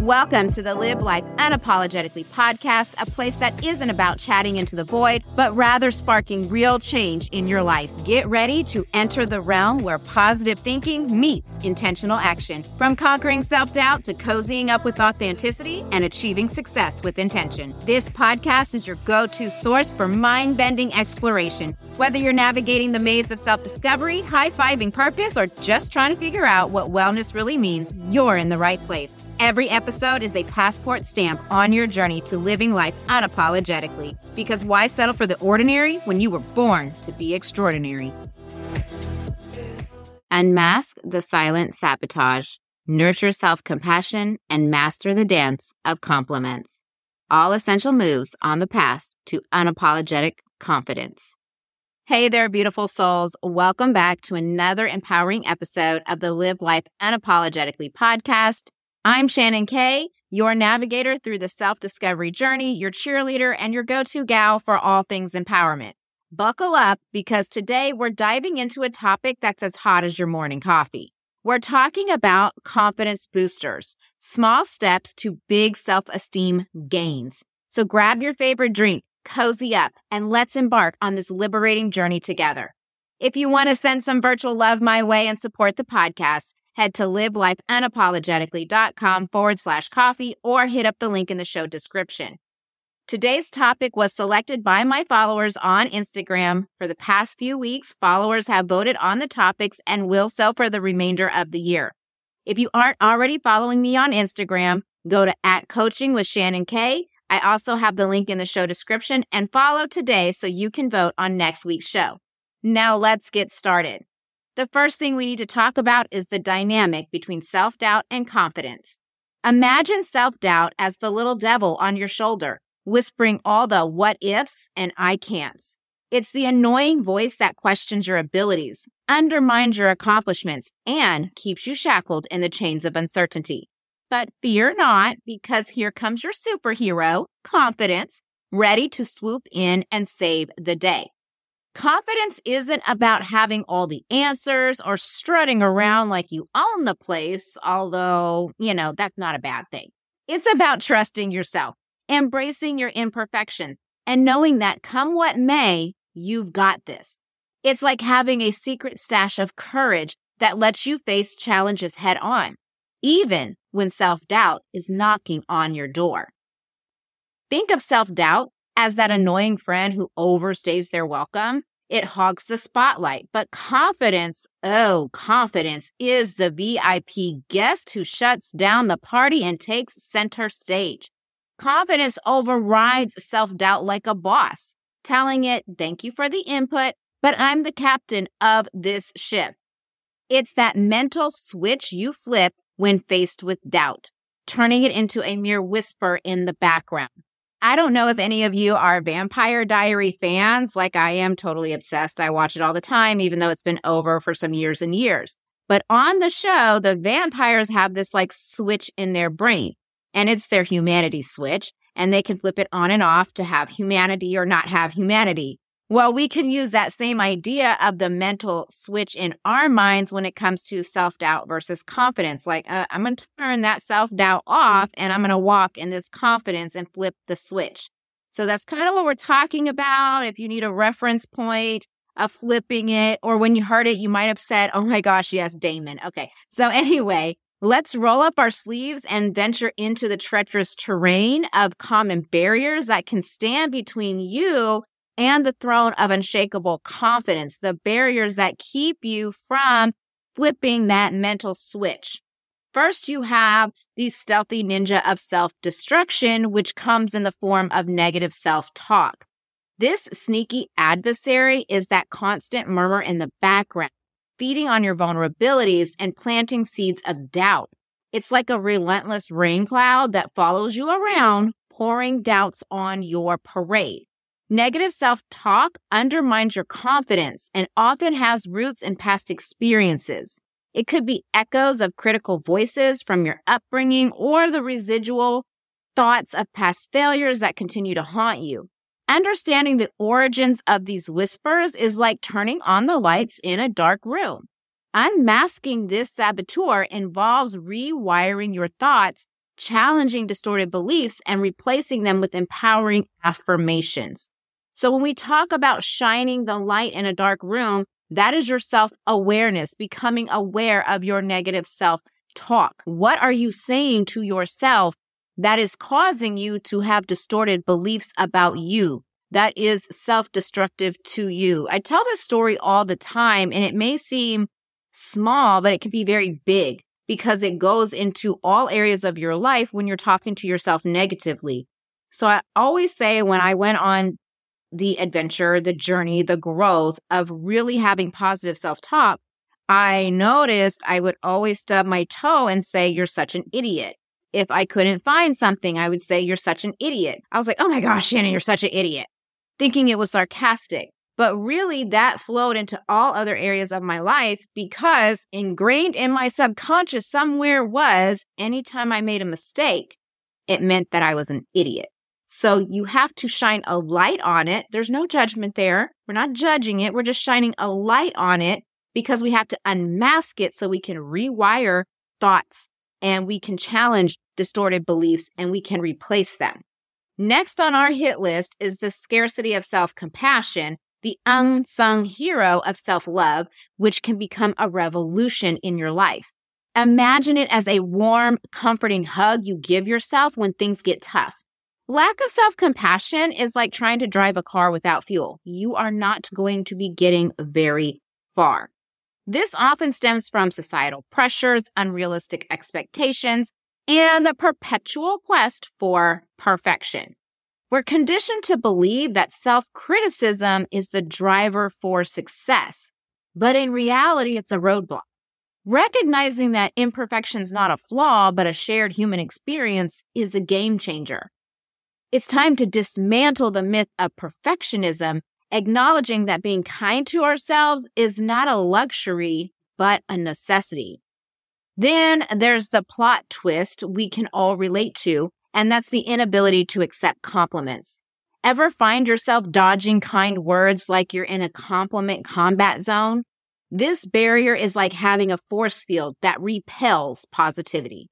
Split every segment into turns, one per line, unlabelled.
Welcome to the Live Life Unapologetically podcast, a place that isn't about chatting into the void, but rather sparking real change in your life. Get ready to enter the realm where positive thinking meets intentional action. From conquering self doubt to cozying up with authenticity and achieving success with intention. This podcast is your go to source for mind bending exploration. Whether you're navigating the maze of self discovery, high fiving purpose, or just trying to figure out what wellness really means, you're in the right place. Every episode is a passport stamp on your journey to living life unapologetically. Because why settle for the ordinary when you were born to be extraordinary? Unmask the silent sabotage, nurture self compassion, and master the dance of compliments. All essential moves on the path to unapologetic confidence. Hey there, beautiful souls. Welcome back to another empowering episode of the Live Life Unapologetically podcast. I'm Shannon Kay, your navigator through the self discovery journey, your cheerleader, and your go to gal for all things empowerment. Buckle up because today we're diving into a topic that's as hot as your morning coffee. We're talking about confidence boosters, small steps to big self esteem gains. So grab your favorite drink, cozy up, and let's embark on this liberating journey together. If you want to send some virtual love my way and support the podcast, head to livelifeunapologetically.com forward slash coffee or hit up the link in the show description. Today's topic was selected by my followers on Instagram. For the past few weeks, followers have voted on the topics and will so for the remainder of the year. If you aren't already following me on Instagram, go to at coaching with Shannon K. I also have the link in the show description and follow today so you can vote on next week's show. Now let's get started. The first thing we need to talk about is the dynamic between self doubt and confidence. Imagine self doubt as the little devil on your shoulder, whispering all the what ifs and I can'ts. It's the annoying voice that questions your abilities, undermines your accomplishments, and keeps you shackled in the chains of uncertainty. But fear not, because here comes your superhero, confidence, ready to swoop in and save the day. Confidence isn't about having all the answers or strutting mm-hmm. around like you own the place, although, you know, that's not a bad thing. It's about trusting yourself, embracing your imperfection, and knowing that come what may, you've got this. It's like having a secret stash of courage that lets you face challenges head on, even when self doubt is knocking on your door. Think of self doubt as that annoying friend who overstays their welcome. It hogs the spotlight. But confidence, oh, confidence is the VIP guest who shuts down the party and takes center stage. Confidence overrides self doubt like a boss, telling it, thank you for the input, but I'm the captain of this ship. It's that mental switch you flip when faced with doubt, turning it into a mere whisper in the background. I don't know if any of you are Vampire Diary fans. Like I am totally obsessed. I watch it all the time, even though it's been over for some years and years. But on the show, the vampires have this like switch in their brain and it's their humanity switch and they can flip it on and off to have humanity or not have humanity. Well, we can use that same idea of the mental switch in our minds when it comes to self doubt versus confidence. Like, uh, I'm going to turn that self doubt off and I'm going to walk in this confidence and flip the switch. So that's kind of what we're talking about. If you need a reference point of flipping it, or when you heard it, you might have said, Oh my gosh, yes, Damon. Okay. So anyway, Let's roll up our sleeves and venture into the treacherous terrain of common barriers that can stand between you and the throne of unshakable confidence, the barriers that keep you from flipping that mental switch. First, you have the stealthy ninja of self destruction, which comes in the form of negative self talk. This sneaky adversary is that constant murmur in the background, feeding on your vulnerabilities and planting seeds of doubt. It's like a relentless rain cloud that follows you around, pouring doubts on your parade. Negative self talk undermines your confidence and often has roots in past experiences. It could be echoes of critical voices from your upbringing or the residual thoughts of past failures that continue to haunt you. Understanding the origins of these whispers is like turning on the lights in a dark room. Unmasking this saboteur involves rewiring your thoughts challenging distorted beliefs and replacing them with empowering affirmations. So when we talk about shining the light in a dark room, that is your self awareness, becoming aware of your negative self talk. What are you saying to yourself that is causing you to have distorted beliefs about you? That is self destructive to you. I tell this story all the time and it may seem small, but it can be very big because it goes into all areas of your life when you're talking to yourself negatively. So I always say when I went on the adventure, the journey, the growth of really having positive self talk, I noticed I would always stub my toe and say, You're such an idiot. If I couldn't find something, I would say, You're such an idiot. I was like, Oh my gosh, Shannon, you're such an idiot, thinking it was sarcastic. But really, that flowed into all other areas of my life because ingrained in my subconscious somewhere was anytime I made a mistake, it meant that I was an idiot. So you have to shine a light on it. There's no judgment there. We're not judging it. We're just shining a light on it because we have to unmask it so we can rewire thoughts and we can challenge distorted beliefs and we can replace them. Next on our hit list is the scarcity of self compassion, the unsung hero of self love, which can become a revolution in your life. Imagine it as a warm, comforting hug you give yourself when things get tough. Lack of self compassion is like trying to drive a car without fuel. You are not going to be getting very far. This often stems from societal pressures, unrealistic expectations, and the perpetual quest for perfection. We're conditioned to believe that self criticism is the driver for success, but in reality, it's a roadblock. Recognizing that imperfection is not a flaw, but a shared human experience is a game changer. It's time to dismantle the myth of perfectionism, acknowledging that being kind to ourselves is not a luxury, but a necessity. Then there's the plot twist we can all relate to and that's the inability to accept compliments. Ever find yourself dodging kind words like you're in a compliment combat zone? This barrier is like having a force field that repels positivity.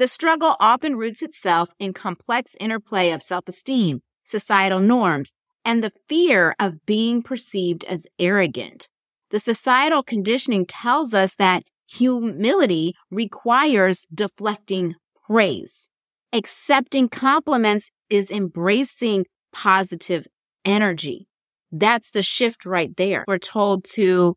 The struggle often roots itself in complex interplay of self esteem, societal norms, and the fear of being perceived as arrogant. The societal conditioning tells us that humility requires deflecting praise. Accepting compliments is embracing positive energy. That's the shift right there. We're told to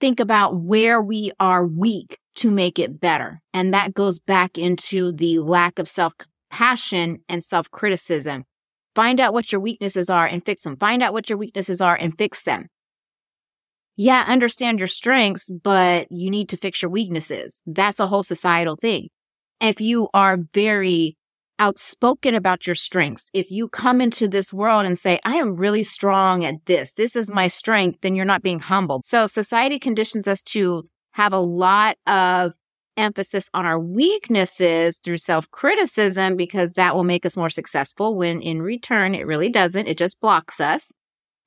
think about where we are weak to make it better. And that goes back into the lack of self compassion and self criticism. Find out what your weaknesses are and fix them. Find out what your weaknesses are and fix them. Yeah, understand your strengths, but you need to fix your weaknesses. That's a whole societal thing. If you are very outspoken about your strengths. If you come into this world and say, I am really strong at this, this is my strength, then you're not being humble. So society conditions us to have a lot of emphasis on our weaknesses through self criticism because that will make us more successful when in return, it really doesn't. It just blocks us.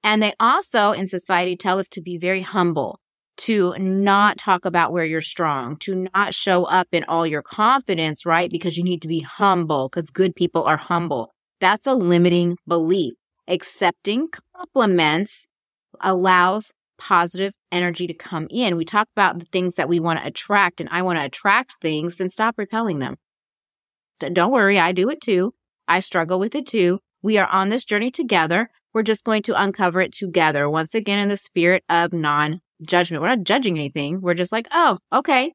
And they also in society tell us to be very humble to not talk about where you're strong, to not show up in all your confidence, right? Because you need to be humble because good people are humble. That's a limiting belief. Accepting compliments allows positive energy to come in. We talk about the things that we want to attract and I want to attract things, then stop repelling them. Don't worry. I do it too. I struggle with it too. We are on this journey together. We're just going to uncover it together once again in the spirit of non judgment. We're not judging anything. We're just like, oh, okay,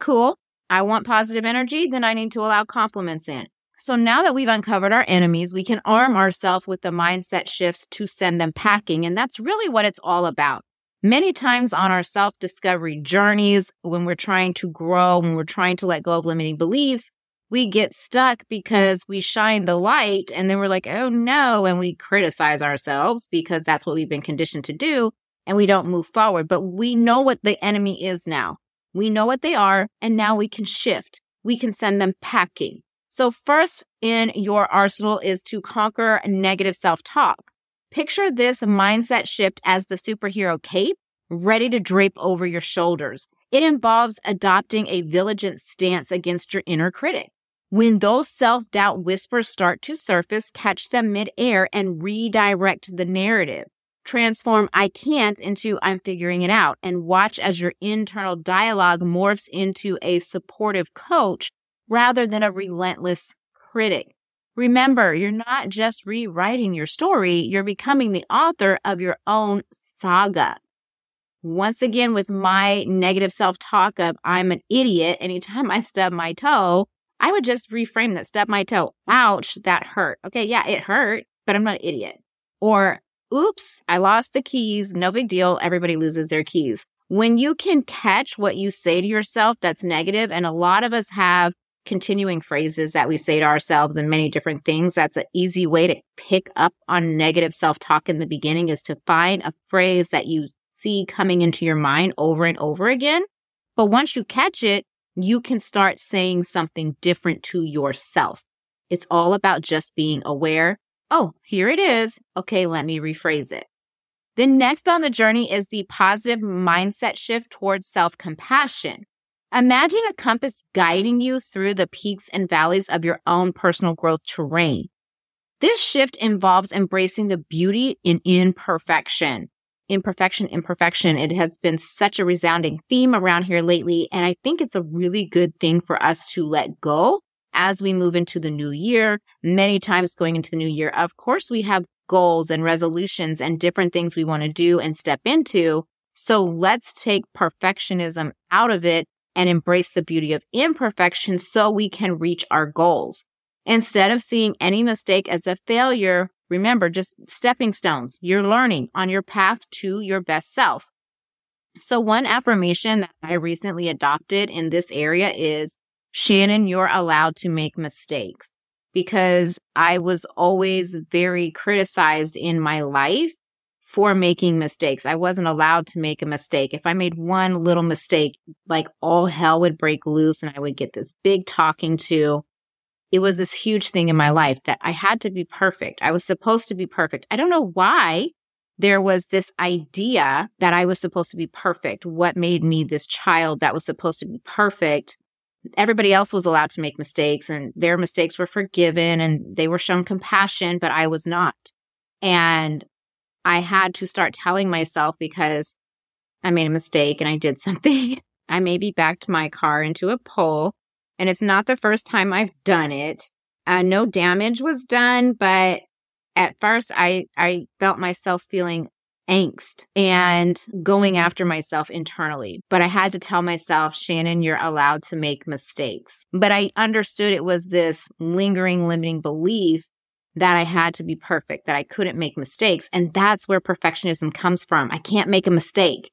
cool. I want positive energy. Then I need to allow compliments in. So now that we've uncovered our enemies, we can arm ourselves with the mindset shifts to send them packing. And that's really what it's all about. Many times on our self discovery journeys, when we're trying to grow, when we're trying to let go of limiting beliefs, we get stuck because we shine the light and then we're like, oh no. And we criticize ourselves because that's what we've been conditioned to do and we don't move forward. But we know what the enemy is now. We know what they are, and now we can shift. We can send them packing. So, first in your arsenal is to conquer negative self talk. Picture this mindset shift as the superhero cape ready to drape over your shoulders. It involves adopting a vigilant stance against your inner critic. When those self doubt whispers start to surface, catch them midair and redirect the narrative. Transform I can't into I'm figuring it out and watch as your internal dialogue morphs into a supportive coach rather than a relentless critic. Remember, you're not just rewriting your story, you're becoming the author of your own saga. Once again, with my negative self talk of I'm an idiot, anytime I stub my toe, I would just reframe that stub my toe. Ouch, that hurt. Okay, yeah, it hurt, but I'm not an idiot. Or, oops, I lost the keys. No big deal. Everybody loses their keys. When you can catch what you say to yourself that's negative, and a lot of us have continuing phrases that we say to ourselves and many different things. That's an easy way to pick up on negative self talk in the beginning is to find a phrase that you see coming into your mind over and over again. But once you catch it, you can start saying something different to yourself. It's all about just being aware. Oh, here it is. Okay, let me rephrase it. Then next on the journey is the positive mindset shift towards self compassion. Imagine a compass guiding you through the peaks and valleys of your own personal growth terrain. This shift involves embracing the beauty in imperfection imperfection, imperfection. It has been such a resounding theme around here lately. And I think it's a really good thing for us to let go as we move into the new year. Many times going into the new year, of course, we have goals and resolutions and different things we want to do and step into. So let's take perfectionism out of it and embrace the beauty of imperfection so we can reach our goals. Instead of seeing any mistake as a failure, Remember, just stepping stones. You're learning on your path to your best self. So, one affirmation that I recently adopted in this area is Shannon, you're allowed to make mistakes because I was always very criticized in my life for making mistakes. I wasn't allowed to make a mistake. If I made one little mistake, like all hell would break loose and I would get this big talking to it was this huge thing in my life that I had to be perfect. I was supposed to be perfect. I don't know why there was this idea that I was supposed to be perfect. What made me this child that was supposed to be perfect? Everybody else was allowed to make mistakes and their mistakes were forgiven and they were shown compassion, but I was not. And I had to start telling myself because I made a mistake and I did something. I maybe backed my car into a pole and it's not the first time I've done it. Uh, no damage was done, but at first I, I felt myself feeling angst and going after myself internally. But I had to tell myself, Shannon, you're allowed to make mistakes. But I understood it was this lingering, limiting belief that I had to be perfect, that I couldn't make mistakes. And that's where perfectionism comes from. I can't make a mistake.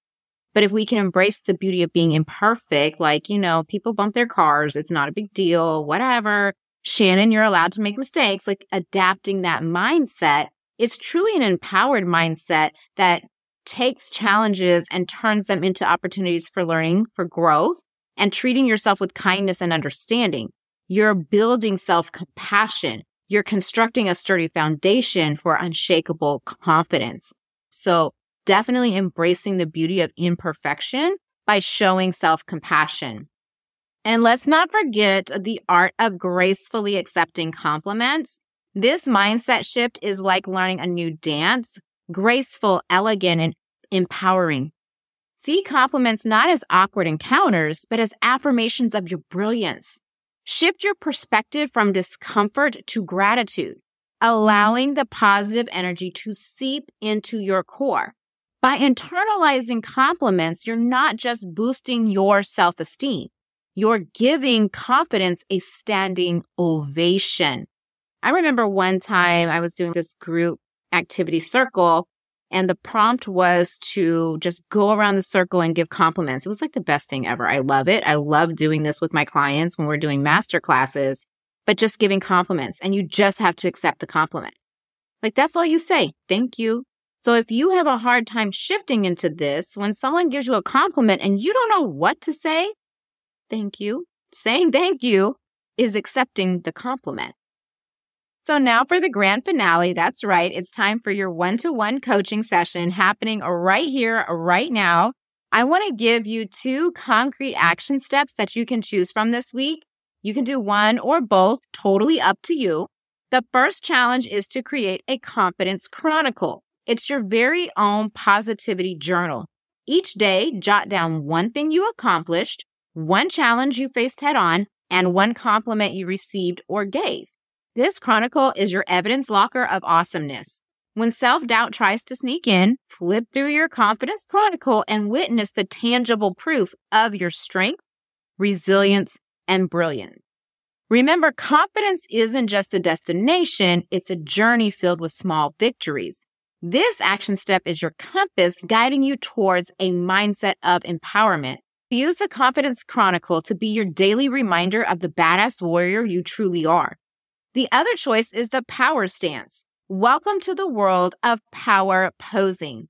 But if we can embrace the beauty of being imperfect, like, you know, people bump their cars, it's not a big deal, whatever. Shannon, you're allowed to make mistakes, like adapting that mindset. It's truly an empowered mindset that takes challenges and turns them into opportunities for learning, for growth, and treating yourself with kindness and understanding. You're building self compassion. You're constructing a sturdy foundation for unshakable confidence. So definitely embracing the beauty of imperfection by showing self compassion. And let's not forget the art of gracefully accepting compliments. This mindset shift is like learning a new dance, graceful, elegant, and empowering. See compliments not as awkward encounters, but as affirmations of your brilliance. Shift your perspective from discomfort to gratitude, allowing the positive energy to seep into your core. By internalizing compliments, you're not just boosting your self esteem, you're giving confidence a standing ovation. I remember one time I was doing this group activity circle and the prompt was to just go around the circle and give compliments. It was like the best thing ever. I love it. I love doing this with my clients when we're doing master classes, but just giving compliments and you just have to accept the compliment. Like that's all you say. Thank you. So if you have a hard time shifting into this, when someone gives you a compliment and you don't know what to say, thank you. Saying thank you is accepting the compliment. So now for the grand finale. That's right. It's time for your one to one coaching session happening right here, right now. I want to give you two concrete action steps that you can choose from this week You can do one or both, totally up to you. The first challenge is to create a confidence chronicle. It's your very own positivity journal. Each day, jot down one thing you accomplished, one challenge you faced head on, and one compliment you received or gave. This chronicle is your evidence locker of awesomeness. When self doubt tries to sneak in, flip through your confidence chronicle and witness the tangible proof of your strength, resilience, and brilliance. Remember, confidence isn't just a destination, it's a journey filled with small victories. This action step is your compass guiding you towards a mindset of empowerment. Use the Confidence Chronicle to be your daily reminder of the badass warrior you truly are. The other choice is the Power Stance. Welcome to the world of power posing.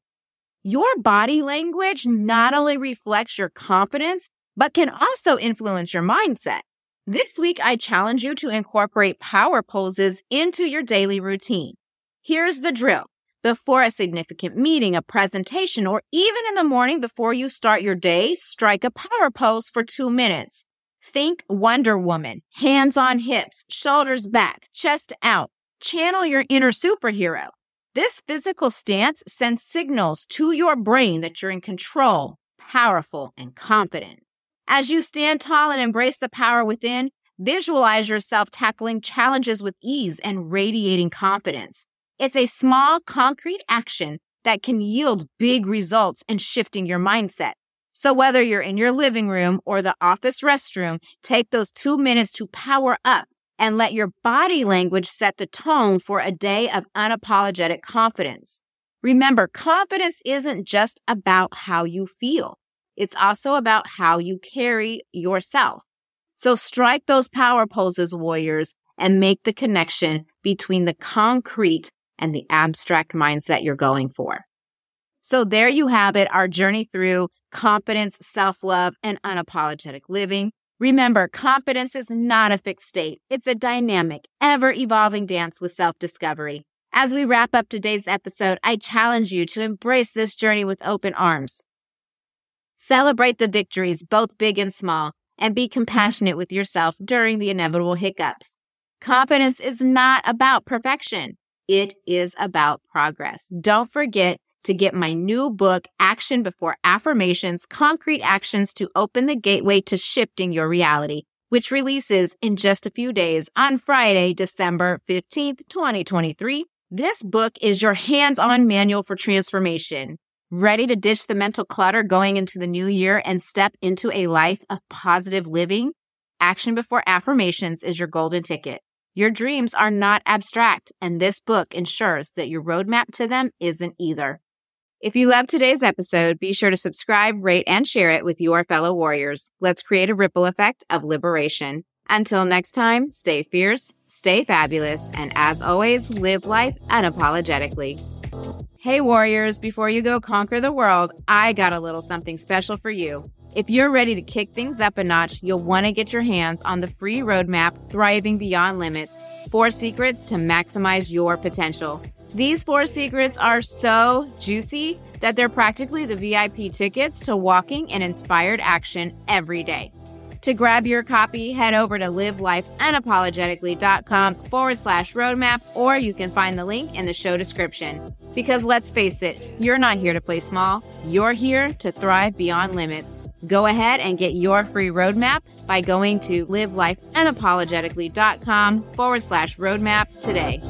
Your body language not only reflects your confidence, but can also influence your mindset. This week, I challenge you to incorporate power poses into your daily routine. Here's the drill. Before a significant meeting, a presentation, or even in the morning before you start your day, strike a power pose for two minutes. Think Wonder Woman, hands on hips, shoulders back, chest out. Channel your inner superhero. This physical stance sends signals to your brain that you're in control, powerful, and confident. As you stand tall and embrace the power within, visualize yourself tackling challenges with ease and radiating confidence. It's a small, concrete action that can yield big results in shifting your mindset. So whether you're in your living room or the office restroom, take those two minutes to power up and let your body language set the tone for a day of unapologetic confidence. Remember, confidence isn't just about how you feel. It's also about how you carry yourself. So strike those power poses, warriors, and make the connection between the concrete and the abstract mindset you're going for. So there you have it, our journey through confidence, self love, and unapologetic living. Remember, confidence is not a fixed state. It's a dynamic, ever evolving dance with self discovery. As we wrap up today's episode, I challenge you to embrace this journey with open arms. Celebrate the victories, both big and small, and be compassionate with yourself during the inevitable hiccups. Confidence is not about perfection. It is about progress. Don't forget to get my new book, Action Before Affirmations Concrete Actions to Open the Gateway to Shifting Your Reality, which releases in just a few days on Friday, December 15th, 2023. This book is your hands on manual for transformation. Ready to ditch the mental clutter going into the new year and step into a life of positive living? Action Before Affirmations is your golden ticket. Your dreams are not abstract, and this book ensures that your roadmap to them isn't either. If you loved today's episode, be sure to subscribe, rate, and share it with your fellow warriors. Let's create a ripple effect of liberation. Until next time, stay fierce, stay fabulous, and as always, live life unapologetically. Hey, warriors, before you go conquer the world, I got a little something special for you. If you're ready to kick things up a notch, you'll want to get your hands on the free roadmap, Thriving Beyond Limits Four Secrets to Maximize Your Potential. These four secrets are so juicy that they're practically the VIP tickets to walking in inspired action every day. To grab your copy, head over to livelifeunapologetically.com forward slash roadmap, or you can find the link in the show description. Because let's face it, you're not here to play small, you're here to thrive beyond limits. Go ahead and get your free roadmap by going to livelifeunapologetically.com forward slash roadmap today.